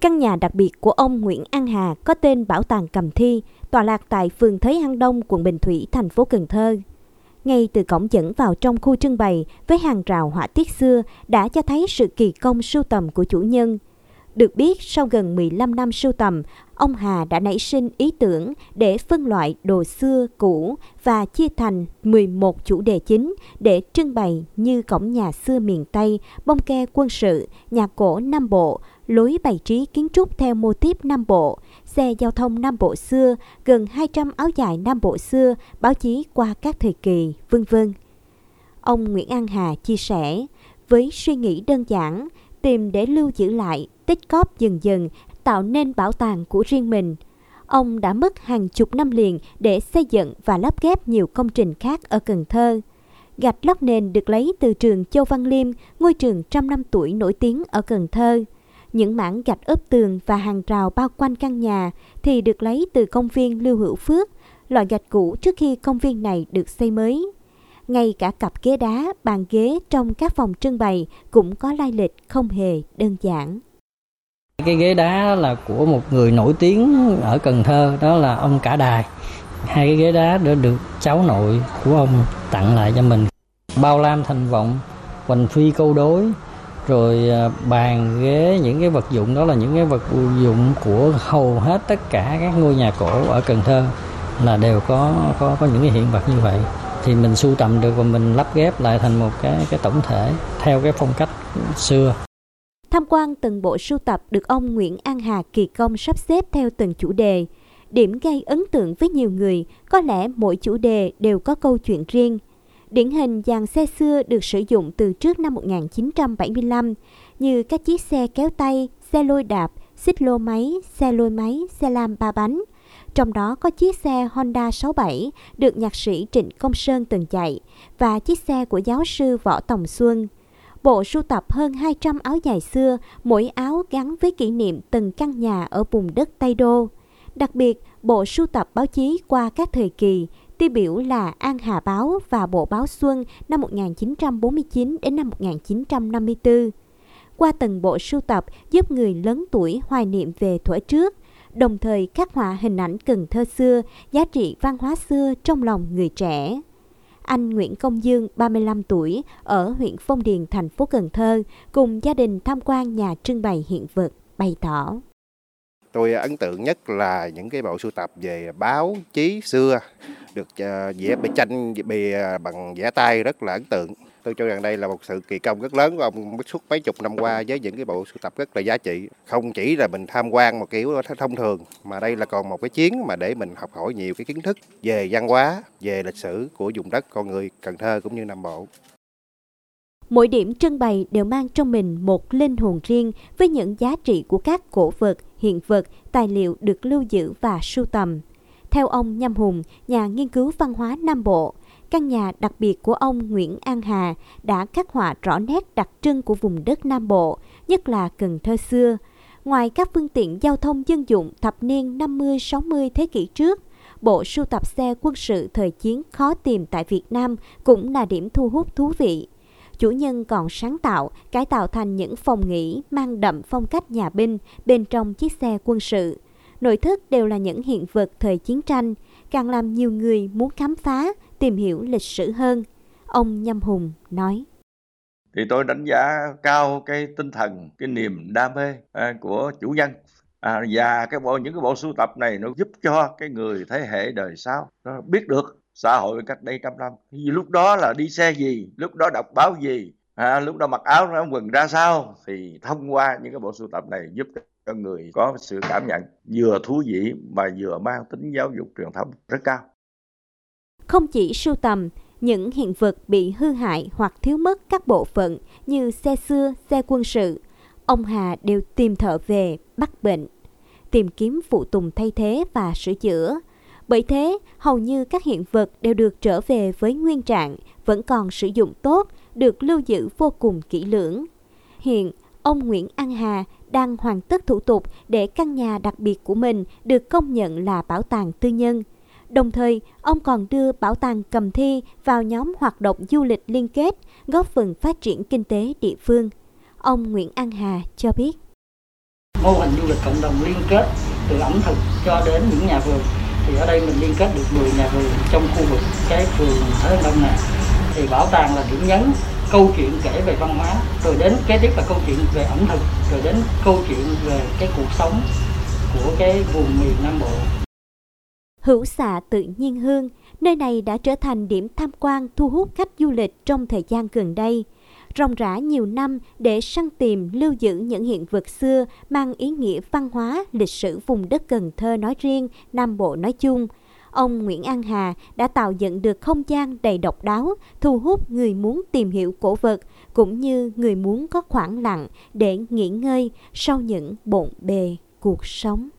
Căn nhà đặc biệt của ông Nguyễn An Hà có tên Bảo tàng Cầm Thi, tọa lạc tại phường Thới Hăng Đông, quận Bình Thủy, thành phố Cần Thơ. Ngay từ cổng dẫn vào trong khu trưng bày với hàng rào họa tiết xưa đã cho thấy sự kỳ công sưu tầm của chủ nhân. Được biết, sau gần 15 năm sưu tầm, ông Hà đã nảy sinh ý tưởng để phân loại đồ xưa cũ và chia thành 11 chủ đề chính để trưng bày như cổng nhà xưa miền Tây, bông ke quân sự, nhà cổ Nam Bộ, lối bày trí kiến trúc theo mô típ Nam Bộ, xe giao thông Nam Bộ xưa, gần 200 áo dài Nam Bộ xưa, báo chí qua các thời kỳ, vân vân. Ông Nguyễn An Hà chia sẻ, với suy nghĩ đơn giản, tìm để lưu giữ lại, tích cóp dần dần, tạo nên bảo tàng của riêng mình. Ông đã mất hàng chục năm liền để xây dựng và lắp ghép nhiều công trình khác ở Cần Thơ. Gạch lót nền được lấy từ trường Châu Văn Liêm, ngôi trường trăm năm tuổi nổi tiếng ở Cần Thơ. Những mảng gạch ốp tường và hàng rào bao quanh căn nhà thì được lấy từ công viên Lưu Hữu Phước, loại gạch cũ trước khi công viên này được xây mới. Ngay cả cặp ghế đá, bàn ghế trong các phòng trưng bày cũng có lai lịch không hề đơn giản. Cái ghế đá là của một người nổi tiếng ở Cần Thơ, đó là ông Cả Đài. Hai cái ghế đá đã được cháu nội của ông tặng lại cho mình. Bao lam thành vọng, hoành phi câu đối, rồi à, bàn ghế những cái vật dụng đó là những cái vật dụng của hầu hết tất cả các ngôi nhà cổ ở Cần Thơ là đều có có có những cái hiện vật như vậy thì mình sưu tầm được và mình lắp ghép lại thành một cái cái tổng thể theo cái phong cách xưa. Tham quan từng bộ sưu tập được ông Nguyễn An Hà kỳ công sắp xếp theo từng chủ đề. Điểm gây ấn tượng với nhiều người, có lẽ mỗi chủ đề đều có câu chuyện riêng. Điển hình dàn xe xưa được sử dụng từ trước năm 1975 như các chiếc xe kéo tay, xe lôi đạp, xích lô máy, xe lôi máy, xe lam ba bánh. Trong đó có chiếc xe Honda 67 được nhạc sĩ Trịnh Công Sơn từng chạy và chiếc xe của giáo sư Võ Tòng Xuân. Bộ sưu tập hơn 200 áo dài xưa, mỗi áo gắn với kỷ niệm từng căn nhà ở vùng đất Tây Đô. Đặc biệt, bộ sưu tập báo chí qua các thời kỳ, tiêu biểu là An Hà Báo và Bộ Báo Xuân năm 1949 đến năm 1954. Qua từng bộ sưu tập giúp người lớn tuổi hoài niệm về thuở trước, đồng thời khắc họa hình ảnh Cần Thơ xưa, giá trị văn hóa xưa trong lòng người trẻ. Anh Nguyễn Công Dương, 35 tuổi, ở huyện Phong Điền, thành phố Cần Thơ, cùng gia đình tham quan nhà trưng bày hiện vật, bày tỏ. Tôi ấn tượng nhất là những cái bộ sưu tập về báo chí xưa được ờ, vẽ bề tranh bề bằng vẽ tay rất là ấn tượng. Tôi cho rằng đây là một sự kỳ công rất lớn của ông suốt mấy chục năm qua với những cái bộ sưu tập rất là giá trị. Không chỉ là mình tham quan một kiểu thông thường mà đây là còn một cái chuyến mà để mình học hỏi nhiều cái kiến thức về văn hóa, về lịch sử của vùng đất con người Cần Thơ cũng như Nam Bộ. Mỗi điểm trưng bày đều mang trong mình một linh hồn riêng với những giá trị của các cổ vật, hiện vật, tài liệu được lưu giữ và sưu tầm. Theo ông Nhâm Hùng, nhà nghiên cứu văn hóa Nam Bộ, căn nhà đặc biệt của ông Nguyễn An Hà đã khắc họa rõ nét đặc trưng của vùng đất Nam Bộ, nhất là Cần Thơ xưa. Ngoài các phương tiện giao thông dân dụng thập niên 50-60 thế kỷ trước, bộ sưu tập xe quân sự thời chiến khó tìm tại Việt Nam cũng là điểm thu hút thú vị. Chủ nhân còn sáng tạo, cải tạo thành những phòng nghỉ mang đậm phong cách nhà binh bên trong chiếc xe quân sự. Nội thất đều là những hiện vật thời chiến tranh, càng làm nhiều người muốn khám phá, tìm hiểu lịch sử hơn. Ông Nhâm Hùng nói. Thì tôi đánh giá cao cái tinh thần, cái niềm đam mê à, của chủ nhân à, và cái bộ những cái bộ sưu tập này nó giúp cho cái người thế hệ đời sau nó biết được xã hội cách đây trăm năm vì lúc đó là đi xe gì lúc đó đọc báo gì à, lúc đó mặc áo áo quần ra sao thì thông qua những cái bộ sưu tập này giúp cho người có sự cảm nhận vừa thú vị mà vừa mang tính giáo dục truyền thống rất cao không chỉ sưu tầm, những hiện vật bị hư hại hoặc thiếu mất các bộ phận như xe xưa, xe quân sự, ông Hà đều tìm thợ về bắt bệnh, tìm kiếm phụ tùng thay thế và sửa chữa. Bởi thế, hầu như các hiện vật đều được trở về với nguyên trạng, vẫn còn sử dụng tốt, được lưu giữ vô cùng kỹ lưỡng. Hiện, ông Nguyễn An Hà đang hoàn tất thủ tục để căn nhà đặc biệt của mình được công nhận là bảo tàng tư nhân – Đồng thời, ông còn đưa Bảo tàng Cầm Thi vào nhóm hoạt động du lịch liên kết, góp phần phát triển kinh tế địa phương. Ông Nguyễn An Hà cho biết. mô hình du lịch cộng đồng liên kết từ ẩm thực cho đến những nhà vườn thì ở đây mình liên kết được 10 nhà vườn trong khu vực cái phường Thới Đông này thì bảo tàng là điểm nhấn câu chuyện kể về văn hóa rồi đến kế tiếp là câu chuyện về ẩm thực rồi đến câu chuyện về cái cuộc sống của cái vùng miền Nam Bộ Hữu xạ tự nhiên hương, nơi này đã trở thành điểm tham quan thu hút khách du lịch trong thời gian gần đây. rong rã nhiều năm để săn tìm lưu giữ những hiện vật xưa mang ý nghĩa văn hóa, lịch sử vùng đất Cần Thơ nói riêng, Nam Bộ nói chung. Ông Nguyễn An Hà đã tạo dựng được không gian đầy độc đáo, thu hút người muốn tìm hiểu cổ vật, cũng như người muốn có khoảng lặng để nghỉ ngơi sau những bộn bề cuộc sống.